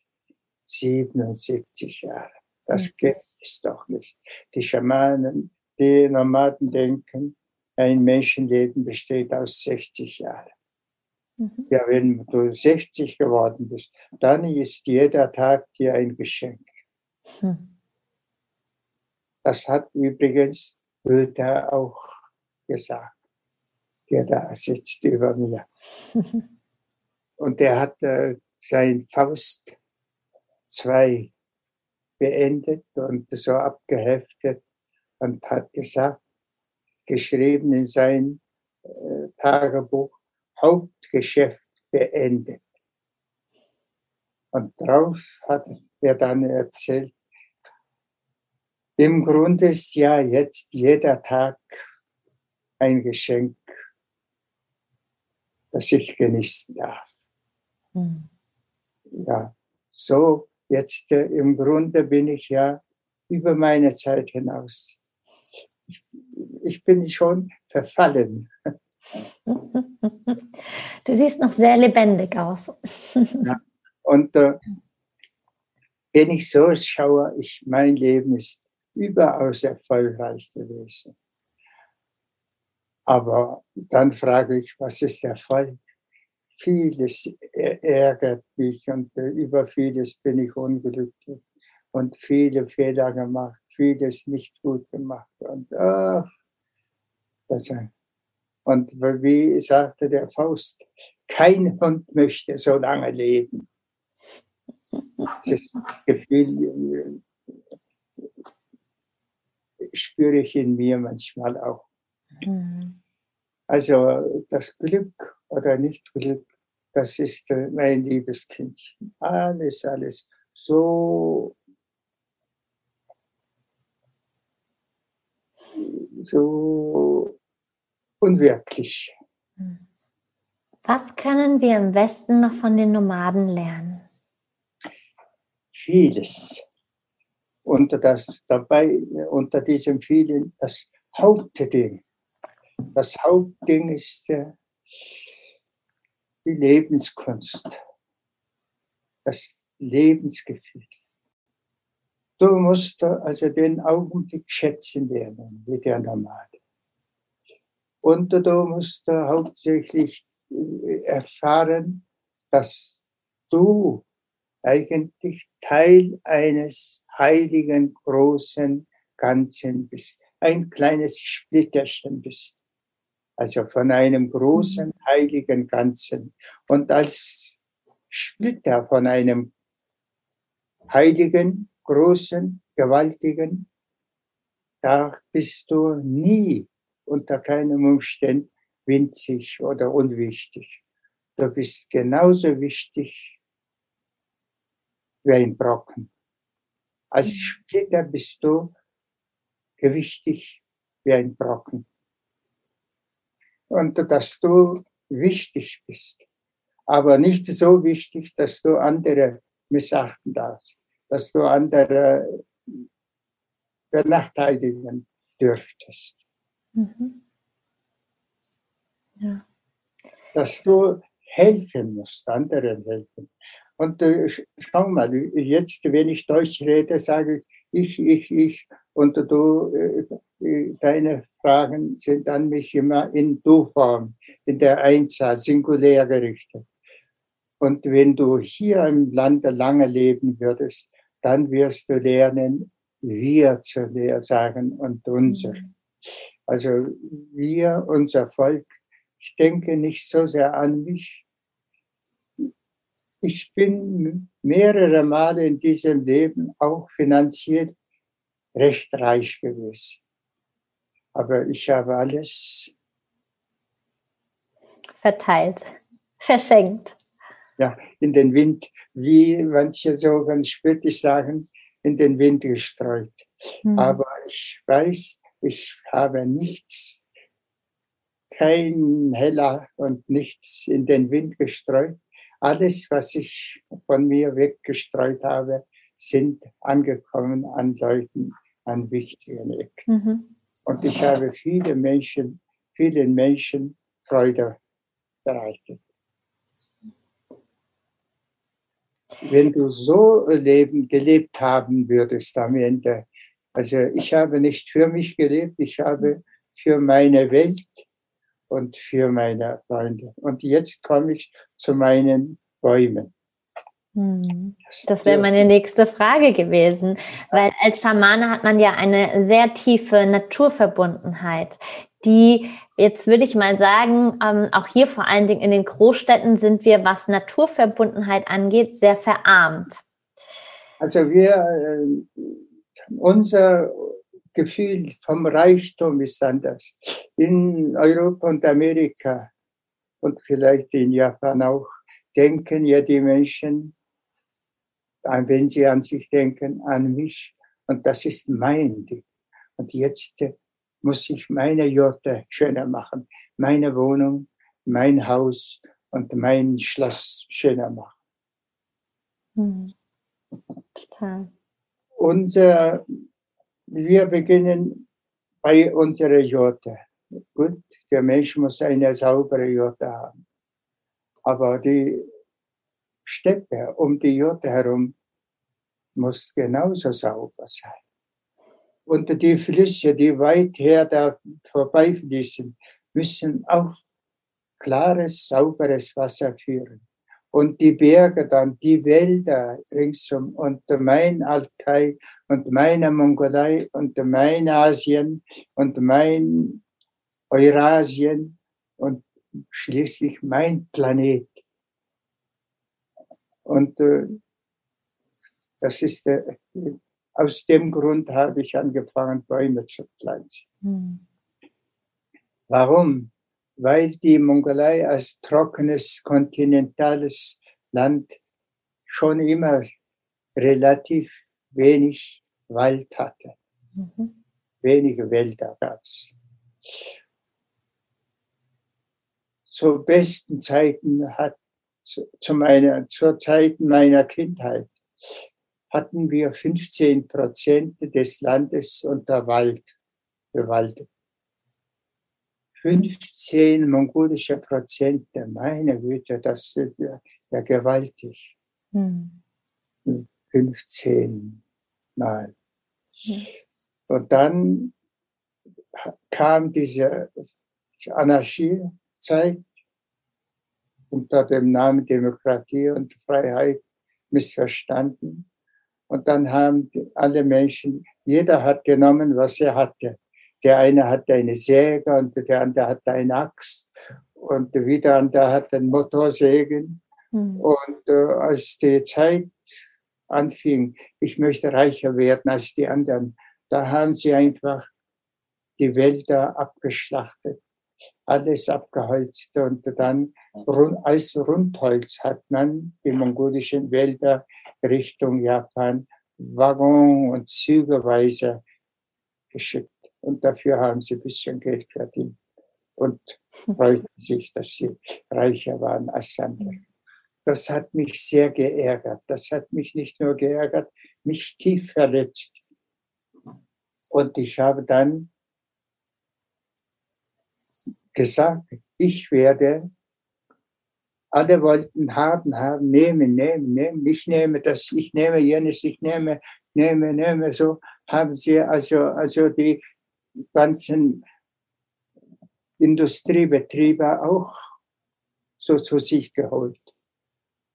77 Jahre. Das mhm. gibt es doch nicht. Die Schamanen, die Nomaden denken, ein Menschenleben besteht aus 60 Jahren. Mhm. Ja, wenn du 60 geworden bist, dann ist jeder Tag dir ein Geschenk. Mhm. Das hat übrigens Goethe auch gesagt der da sitzt über mir. Und der hat äh, sein Faust 2 beendet und so abgeheftet und hat gesagt, geschrieben in sein äh, Tagebuch, Hauptgeschäft beendet. Und drauf hat er dann erzählt, im Grunde ist ja jetzt jeder Tag ein Geschenk das ich genießen darf. Mhm. Ja, so jetzt äh, im Grunde bin ich ja über meine Zeit hinaus. Ich, ich bin schon verfallen. Du siehst noch sehr lebendig aus. Ja, und äh, wenn ich so schaue, ich, mein Leben ist überaus erfolgreich gewesen. Aber dann frage ich, was ist Erfolg? Vieles ärgert mich und äh, über vieles bin ich unglücklich und viele Fehler gemacht, vieles nicht gut gemacht. Und, ach, das, und wie sagte der Faust, kein Hund möchte so lange leben. Das Gefühl äh, spüre ich in mir manchmal auch. Mhm. Also das Glück oder nicht Glück, das ist äh, mein liebes Kindchen. Alles, alles so, so unwirklich. Was können wir im Westen noch von den Nomaden lernen? Vieles. Unter, das, dabei, unter diesem vielen das Hauptding das Hauptding ist äh, die Lebenskunst, das Lebensgefühl. Du musst also den Augenblick schätzen lernen, wie der Nomade. Und du musst hauptsächlich äh, erfahren, dass du eigentlich Teil eines heiligen großen Ganzen bist, ein kleines Splitterchen bist. Also von einem großen mhm. heiligen Ganzen. Und als Splitter von einem heiligen, großen, gewaltigen, da bist du nie unter keinem Umständen winzig oder unwichtig. Du bist genauso wichtig wie ein Brocken. Als mhm. Splitter bist du gewichtig wie ein Brocken. Und dass du wichtig bist, aber nicht so wichtig, dass du andere missachten darfst, dass du andere benachteiligen dürftest. Mhm. Ja. Dass du helfen musst, anderen helfen. Und äh, schau mal, jetzt, wenn ich Deutsch rede, sage ich, ich, ich, ich, und du, äh, äh, deine Fragen sind an mich immer in Du-Form, in der Einzahl, singulär gerichtet. Und wenn du hier im Lande lange leben würdest, dann wirst du lernen, wir zu sagen und unser. Mhm. Also wir, unser Volk, ich denke nicht so sehr an mich. Ich bin mehrere Male in diesem Leben auch finanziert recht reich gewesen. Aber ich habe alles verteilt, verschenkt. Ja, in den Wind, wie manche so ganz spöttisch sagen, in den Wind gestreut. Mhm. Aber ich weiß, ich habe nichts, kein Heller und nichts in den Wind gestreut. Alles, was ich von mir weggestreut habe, sind angekommen an Leuten, an wichtigen Ecken. Mhm. Und ich habe viele Menschen, vielen Menschen Freude bereitet. Wenn du so leben, gelebt haben würdest am Ende, also ich habe nicht für mich gelebt, ich habe für meine Welt und für meine Freunde. Und jetzt komme ich zu meinen Bäumen. Hm. Das wäre meine nächste Frage gewesen, weil als Schamane hat man ja eine sehr tiefe Naturverbundenheit, die jetzt würde ich mal sagen, ähm, auch hier vor allen Dingen in den Großstädten sind wir, was Naturverbundenheit angeht, sehr verarmt. Also wir, äh, unser Gefühl vom Reichtum ist anders. In Europa und Amerika und vielleicht in Japan auch denken ja die Menschen wenn Sie an sich denken, an mich. Und das ist mein Ding. Und jetzt muss ich meine Jurte schöner machen, meine Wohnung, mein Haus und mein Schloss schöner machen. Hm. Total. Unser, wir beginnen bei unserer Jurte. Gut, der Mensch muss eine saubere Jurte haben. Aber die Steppe um die Jurte herum muss genauso sauber sein. Und die Flüsse, die weit her da vorbeifließen, müssen auch klares, sauberes Wasser führen. Und die Berge dann, die Wälder ringsum und mein Altai und meine Mongolei und mein Asien und mein Eurasien und schließlich mein Planet. Und äh, das ist der, aus dem Grund habe ich angefangen, Bäume zu pflanzen. Mhm. Warum? Weil die Mongolei als trockenes, kontinentales Land schon immer relativ wenig Wald hatte. Mhm. Wenige Wälder gab es. Zu besten Zeiten hat, zu, zu meiner, zur Zeit meiner Kindheit hatten wir 15 Prozent des Landes unter Wald bewaldet. 15 mongolische Prozente, meine Güte, das ist ja, ja gewaltig. Hm. 15 Mal. Hm. Und dann kam diese Anarchiezeit unter dem Namen Demokratie und Freiheit missverstanden. Und dann haben alle Menschen, jeder hat genommen, was er hatte. Der eine hatte eine Säge und der andere hatte eine Axt und wieder andere hatte einen Motorsägen. Mhm. Und äh, als die Zeit anfing, ich möchte reicher werden als die anderen, da haben sie einfach die Wälder abgeschlachtet, alles abgeholzt und dann als Rundholz hat man die mongolischen Wälder Richtung Japan Waggon und Zügeweise geschickt. Und dafür haben sie ein bisschen Geld verdient und freuten sich, dass sie reicher waren als andere. Das hat mich sehr geärgert. Das hat mich nicht nur geärgert, mich tief verletzt. Und ich habe dann gesagt, ich werde, alle wollten haben, haben, nehmen, nehmen, nehmen, ich nehme das, ich nehme jenes, ich nehme, nehme, nehme, so haben sie also, also die ganzen Industriebetriebe auch so zu sich geholt,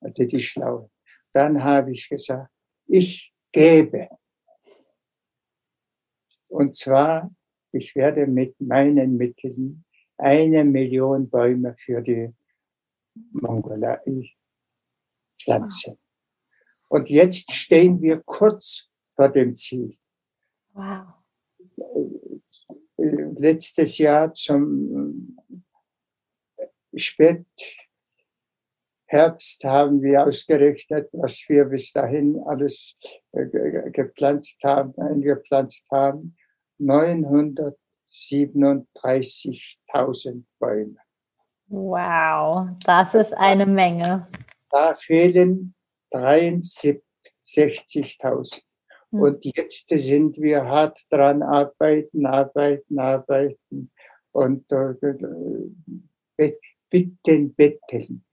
also die Schlauen. Dann habe ich gesagt, ich gebe. Und zwar, ich werde mit meinen Mitteln eine Million Bäume für die Mongolei pflanzen. Und jetzt stehen wir kurz vor dem Ziel. Wow. Letztes Jahr zum Spätherbst haben wir ausgerechnet, was wir bis dahin alles äh, gepflanzt haben, eingepflanzt haben. 900 37.000 Bäume. Wow, das ist eine Menge. Da fehlen 63.000. Hm. Und jetzt sind wir hart dran, arbeiten, arbeiten, arbeiten und äh, bitten, betteln.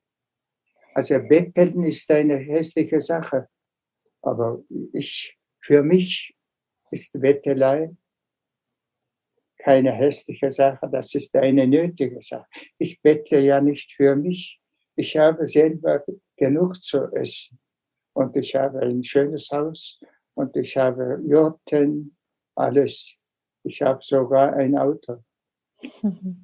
Also betteln ist eine hässliche Sache. Aber ich, für mich ist Bettelei keine hässliche Sache, das ist eine nötige Sache. Ich bette ja nicht für mich. Ich habe selber genug zu essen. Und ich habe ein schönes Haus und ich habe Joten, alles. Ich habe sogar ein Auto.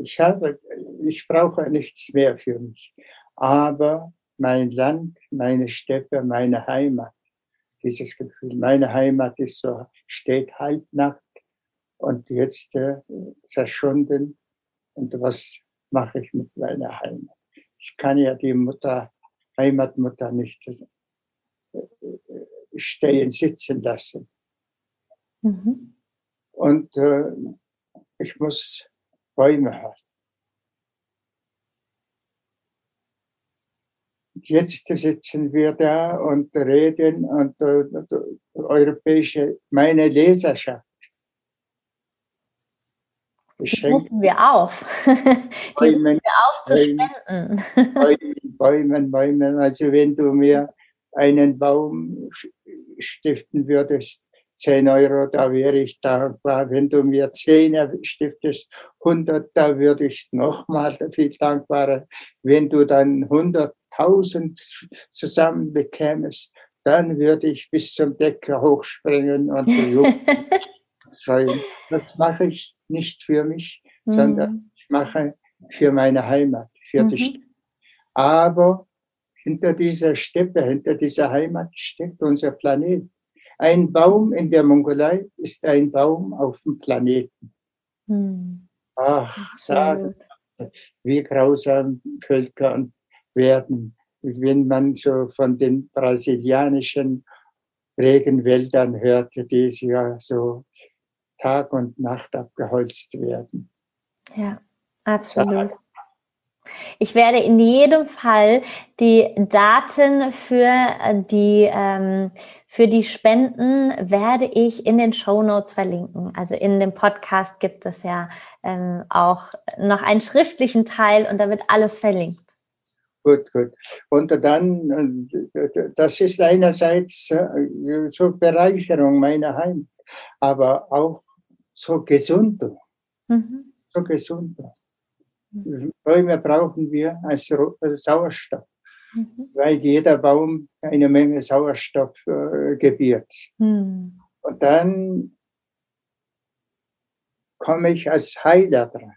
Ich habe, ich brauche nichts mehr für mich. Aber mein Land, meine Steppe, meine Heimat, dieses Gefühl, meine Heimat ist so, steht halbnackt und jetzt äh, verschwunden. Und was mache ich mit meiner Heimat? Ich kann ja die Mutter, Heimatmutter nicht stehen, sitzen lassen. Mhm. Und äh, ich muss Bäume haben. Jetzt sitzen wir da und reden und äh, europäische, meine Leserschaft. Die rufen wir auf. Die rufen wir auf zu spenden. Bäumen, Bäumen, Bäumen. Also wenn du mir einen Baum stiften würdest, 10 Euro, da wäre ich dankbar. Wenn du mir 10 stiftest, 100, da würde ich nochmal viel dankbarer. Wenn du dann 100 tausend zusammen bekämest, dann würde ich bis zum Deckel hochspringen und freuen. Das mache ich nicht für mich, mhm. sondern ich mache für meine Heimat, für mhm. die Steppe. Aber hinter dieser Steppe, hinter dieser Heimat steckt unser Planet. Ein Baum in der Mongolei ist ein Baum auf dem Planeten. Mhm. Ach, sagen, wie grausam Völker werden, wenn man so von den brasilianischen Regenwäldern hörte, die ja so Tag und Nacht abgeholzt werden. Ja, absolut. Ich werde in jedem Fall die Daten für die, ähm, für die Spenden werde ich in den Show Notes verlinken. Also in dem Podcast gibt es ja ähm, auch noch einen schriftlichen Teil und da wird alles verlinkt. Gut, gut. Und dann, äh, das ist einerseits äh, zur Bereicherung meiner Heimat, aber auch zur Gesundung. Mhm. Zur Gesundung. Bäume brauchen wir als Sauerstoff, mhm. weil jeder Baum eine Menge Sauerstoff äh, gebiert. Mhm. Und dann komme ich als Heiler dran.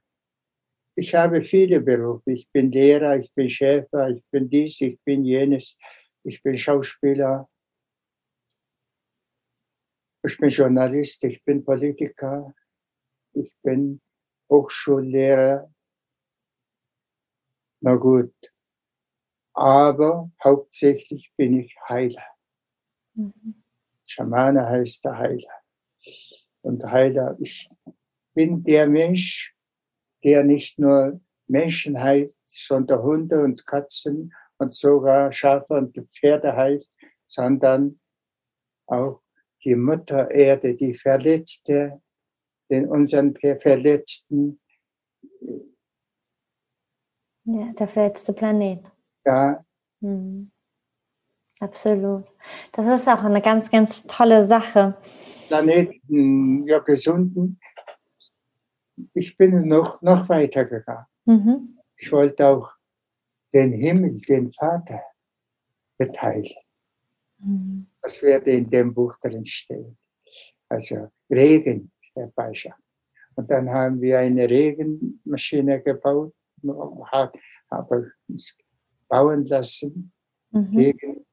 Ich habe viele Berufe. Ich bin Lehrer, ich bin Schäfer, ich bin dies, ich bin jenes, ich bin Schauspieler, ich bin Journalist, ich bin Politiker, ich bin Hochschullehrer. Na gut. Aber hauptsächlich bin ich Heiler. Mhm. Schamane heißt der Heiler. Und Heiler, ich bin der Mensch, der nicht nur Menschen heilt, sondern Hunde und Katzen und sogar Schafe und Pferde heilt, sondern auch die Mutter Erde, die Verletzte, den unseren Verletzten. Ja, der verletzte Planet. Ja. Hm. Absolut. Das ist auch eine ganz, ganz tolle Sache. Planeten, ja, gesunden. Ich bin noch, noch weiter gegangen. Mhm. Ich wollte auch den Himmel, den Vater beteiligen. Mhm. Das werde in dem Buch drin stehen. Also Regen herbeischafft. Und dann haben wir eine Regenmaschine gebaut, habe es bauen lassen, mhm. gegen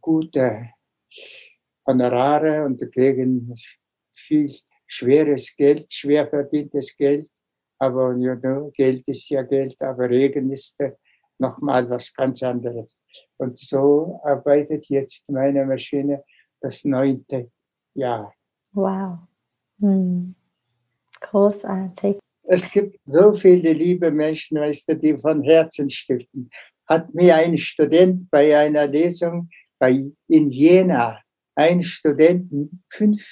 gute Honorare und gegen viel schweres Geld, schwer verdientes Geld. Aber you know, Geld ist ja Geld, aber Regen ist nochmal was ganz anderes. Und so arbeitet jetzt meine Maschine das neunte Jahr. Wow. Hm. Großartig. Es gibt so viele liebe Menschen, weißt du, die von Herzen stiften. Hat mir ein Student bei einer Lesung bei, in Jena, ein Studenten, fünf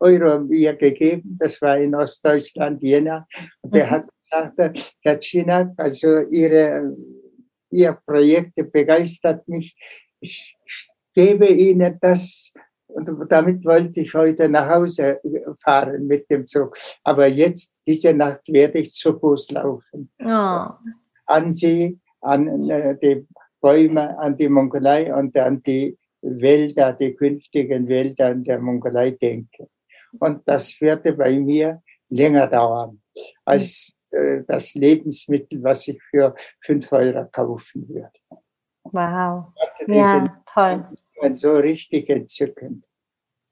Euro mir gegeben. Das war in Ostdeutschland, Jena. Und der mhm. hat gesagt, Herr Chinak, also Ihre Ihr Projekt begeistert mich. Ich gebe Ihnen das und damit wollte ich heute nach Hause fahren mit dem Zug. Aber jetzt, diese Nacht, werde ich zu Fuß laufen. Oh. An Sie, an äh, die Bäume, an die Mongolei und an die Wälder, die künftigen Wälder in der Mongolei denken. Und das würde bei mir länger dauern als äh, das Lebensmittel, was ich für fünf Euro kaufen würde. Wow. Ja, toll. So richtig entzückend.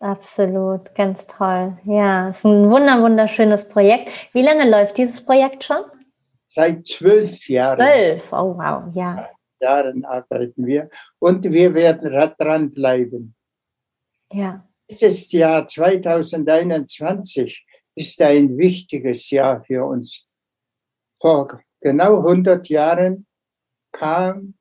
Absolut, ganz toll. Ja, es ist ein wunder, wunderschönes Projekt. Wie lange läuft dieses Projekt schon? Seit zwölf Jahren. Zwölf, oh wow, ja. Jahren arbeiten wir und wir werden dranbleiben. Ja. Dieses Jahr 2021 ist ein wichtiges Jahr für uns vor genau 100 Jahren kam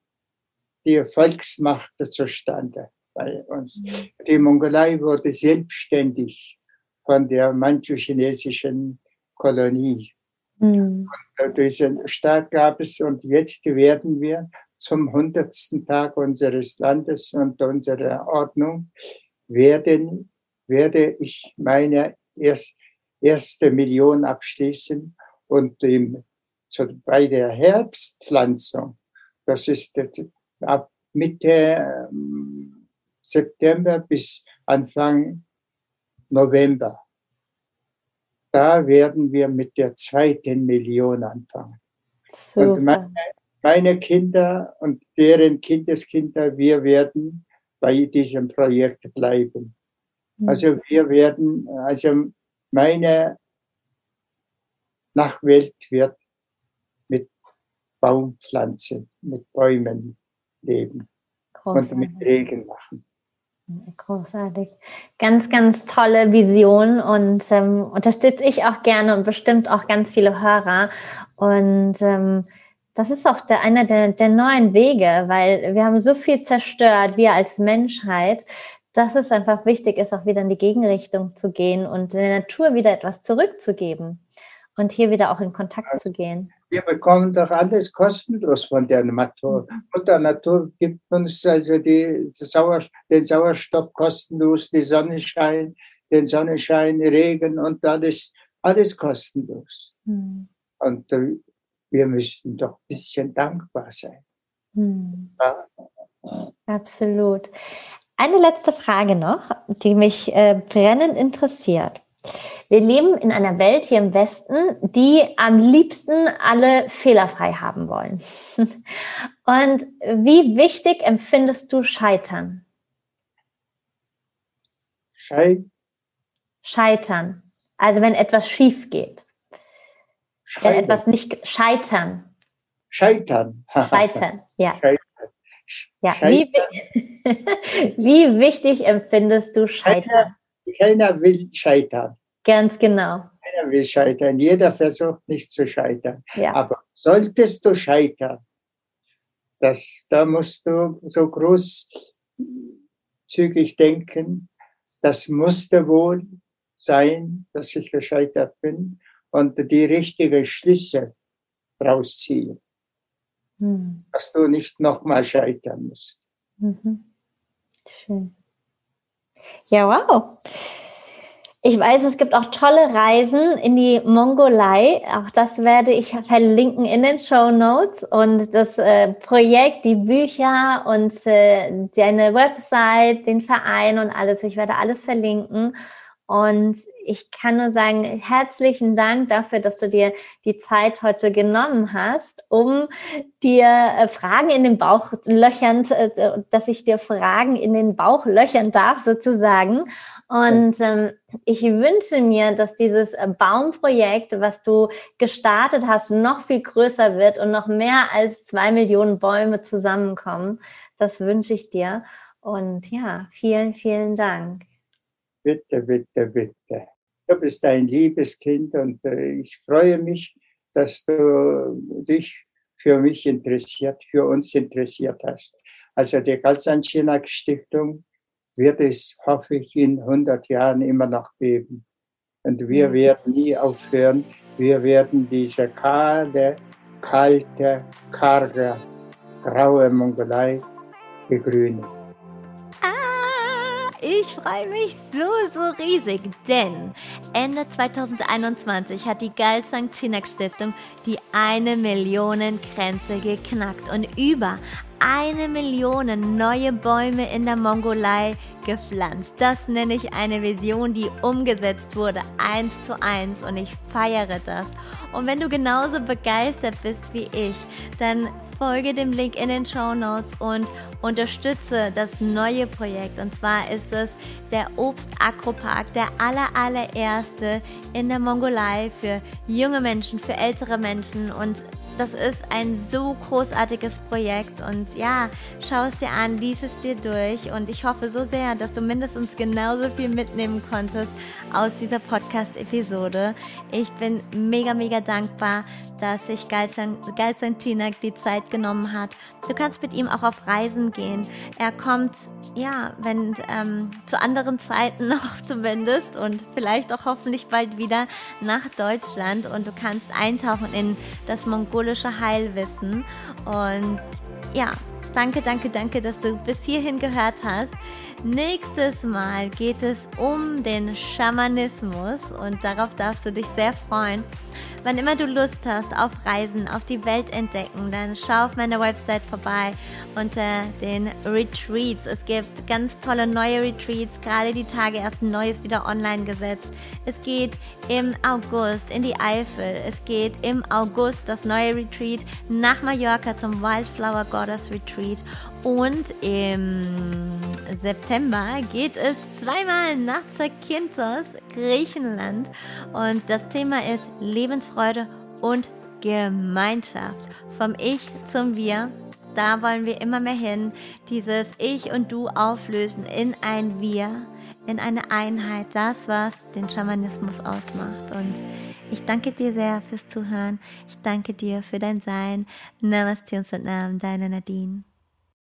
die Volksmacht zustande bei uns. Mhm. Die Mongolei wurde selbstständig von der manchu-chinesischen Kolonie. Mhm. Und diesen Staat gab es und jetzt werden wir zum 100. Tag unseres Landes und unserer Ordnung werden, werde ich meine erst, erste Million abschließen und im so bei der Herbstpflanzung, das ist ab Mitte ähm, September bis Anfang November, da werden wir mit der zweiten Million anfangen. Super. Und meine, meine Kinder und deren Kindeskinder, wir werden bei diesem Projekt bleiben. Mhm. Also wir werden, also meine Nachwelt wird Baumpflanzen, mit Bäumen leben Großartig. und mit Regen machen. Großartig. Ganz, ganz tolle Vision und ähm, unterstütze ich auch gerne und bestimmt auch ganz viele Hörer. Und ähm, das ist auch der, einer der, der neuen Wege, weil wir haben so viel zerstört, wir als Menschheit, dass es einfach wichtig ist, auch wieder in die Gegenrichtung zu gehen und der Natur wieder etwas zurückzugeben und hier wieder auch in Kontakt zu gehen. Wir bekommen doch alles kostenlos von der Natur. Mhm. Und der Natur gibt uns also die, Sauer, den Sauerstoff kostenlos, die Sonnenschein, den Sonnenschein, Regen und alles, alles kostenlos. Mhm. Und äh, wir müssen doch ein bisschen dankbar sein. Hm. Ja. Absolut. Eine letzte Frage noch, die mich äh, brennend interessiert. Wir leben in einer Welt hier im Westen, die am liebsten alle fehlerfrei haben wollen. Und wie wichtig empfindest du Scheitern? Schei Scheitern. Also wenn etwas schief geht. Scheitern. Wenn etwas nicht scheitern. Scheitern. Scheitern, ja. Scheitern. Ja, wie, wie, wichtig empfindest du Scheitern? Keiner will scheitern. Ganz genau. Keiner will scheitern. Jeder versucht nicht zu scheitern. Ja. Aber solltest du scheitern, das, da musst du so großzügig denken, das musste wohl sein, dass ich gescheitert bin und die richtigen Schlüsse rausziehen. Hm. Dass du nicht nochmal scheitern musst. Mhm. Schön. Ja, wow. Ich weiß, es gibt auch tolle Reisen in die Mongolei. Auch das werde ich verlinken in den Show Notes. Und das äh, Projekt, die Bücher und äh, deine Website, den Verein und alles. Ich werde alles verlinken. Und ich kann nur sagen, herzlichen Dank dafür, dass du dir die Zeit heute genommen hast, um dir äh, Fragen in den Bauch löchern, äh, dass ich dir Fragen in den Bauch löchern darf sozusagen. Und ähm, ich wünsche mir, dass dieses äh, Baumprojekt, was du gestartet hast, noch viel größer wird und noch mehr als zwei Millionen Bäume zusammenkommen. Das wünsche ich dir. Und ja, vielen, vielen Dank. Bitte, bitte, bitte. Du bist ein liebes Kind und äh, ich freue mich, dass du dich für mich interessiert, für uns interessiert hast. Also die Galsanchinak Stiftung wird es, hoffe ich, in 100 Jahren immer noch geben. Und wir mhm. werden nie aufhören. Wir werden diese kahle, kalte, karge, graue Mongolei begrünen. Ich freue mich so, so riesig, denn Ende 2021 hat die Galsang Chinak Stiftung die eine Millionen Grenze geknackt und über eine Million neue Bäume in der Mongolei gepflanzt. Das nenne ich eine Vision, die umgesetzt wurde, eins zu eins und ich feiere das. Und wenn du genauso begeistert bist wie ich, dann folge dem Link in den Show Notes und unterstütze das neue Projekt. Und zwar ist es der Obst Agropark, der aller, allererste in der Mongolei für junge Menschen, für ältere Menschen und das ist ein so großartiges Projekt und ja, schau es dir an, lies es dir durch und ich hoffe so sehr, dass du mindestens genauso viel mitnehmen konntest aus dieser Podcast-Episode. Ich bin mega, mega dankbar, dass sich Galzan Tinak die Zeit genommen hat. Du kannst mit ihm auch auf Reisen gehen. Er kommt, ja, wenn ähm, zu anderen Zeiten noch zumindest und vielleicht auch hoffentlich bald wieder nach Deutschland und du kannst eintauchen in das mongolische Heilwissen und ja, danke, danke, danke, dass du bis hierhin gehört hast. Nächstes Mal geht es um den Schamanismus und darauf darfst du dich sehr freuen. Wann immer du Lust hast auf Reisen, auf die Welt entdecken, dann schau auf meiner Website vorbei unter den Retreats. Es gibt ganz tolle neue Retreats, gerade die Tage erst neues wieder online gesetzt. Es geht im August in die Eifel. Es geht im August das neue Retreat nach Mallorca zum Wildflower Goddess Retreat. Und im September geht es zweimal nach Zakynthos, Griechenland. Und das Thema ist Lebensfreude und Gemeinschaft. Vom Ich zum Wir. Da wollen wir immer mehr hin. Dieses Ich und Du auflösen in ein Wir, in eine Einheit. Das, was den Schamanismus ausmacht. Und ich danke dir sehr fürs Zuhören. Ich danke dir für dein Sein. Namaste und Satnam, deine Nadine.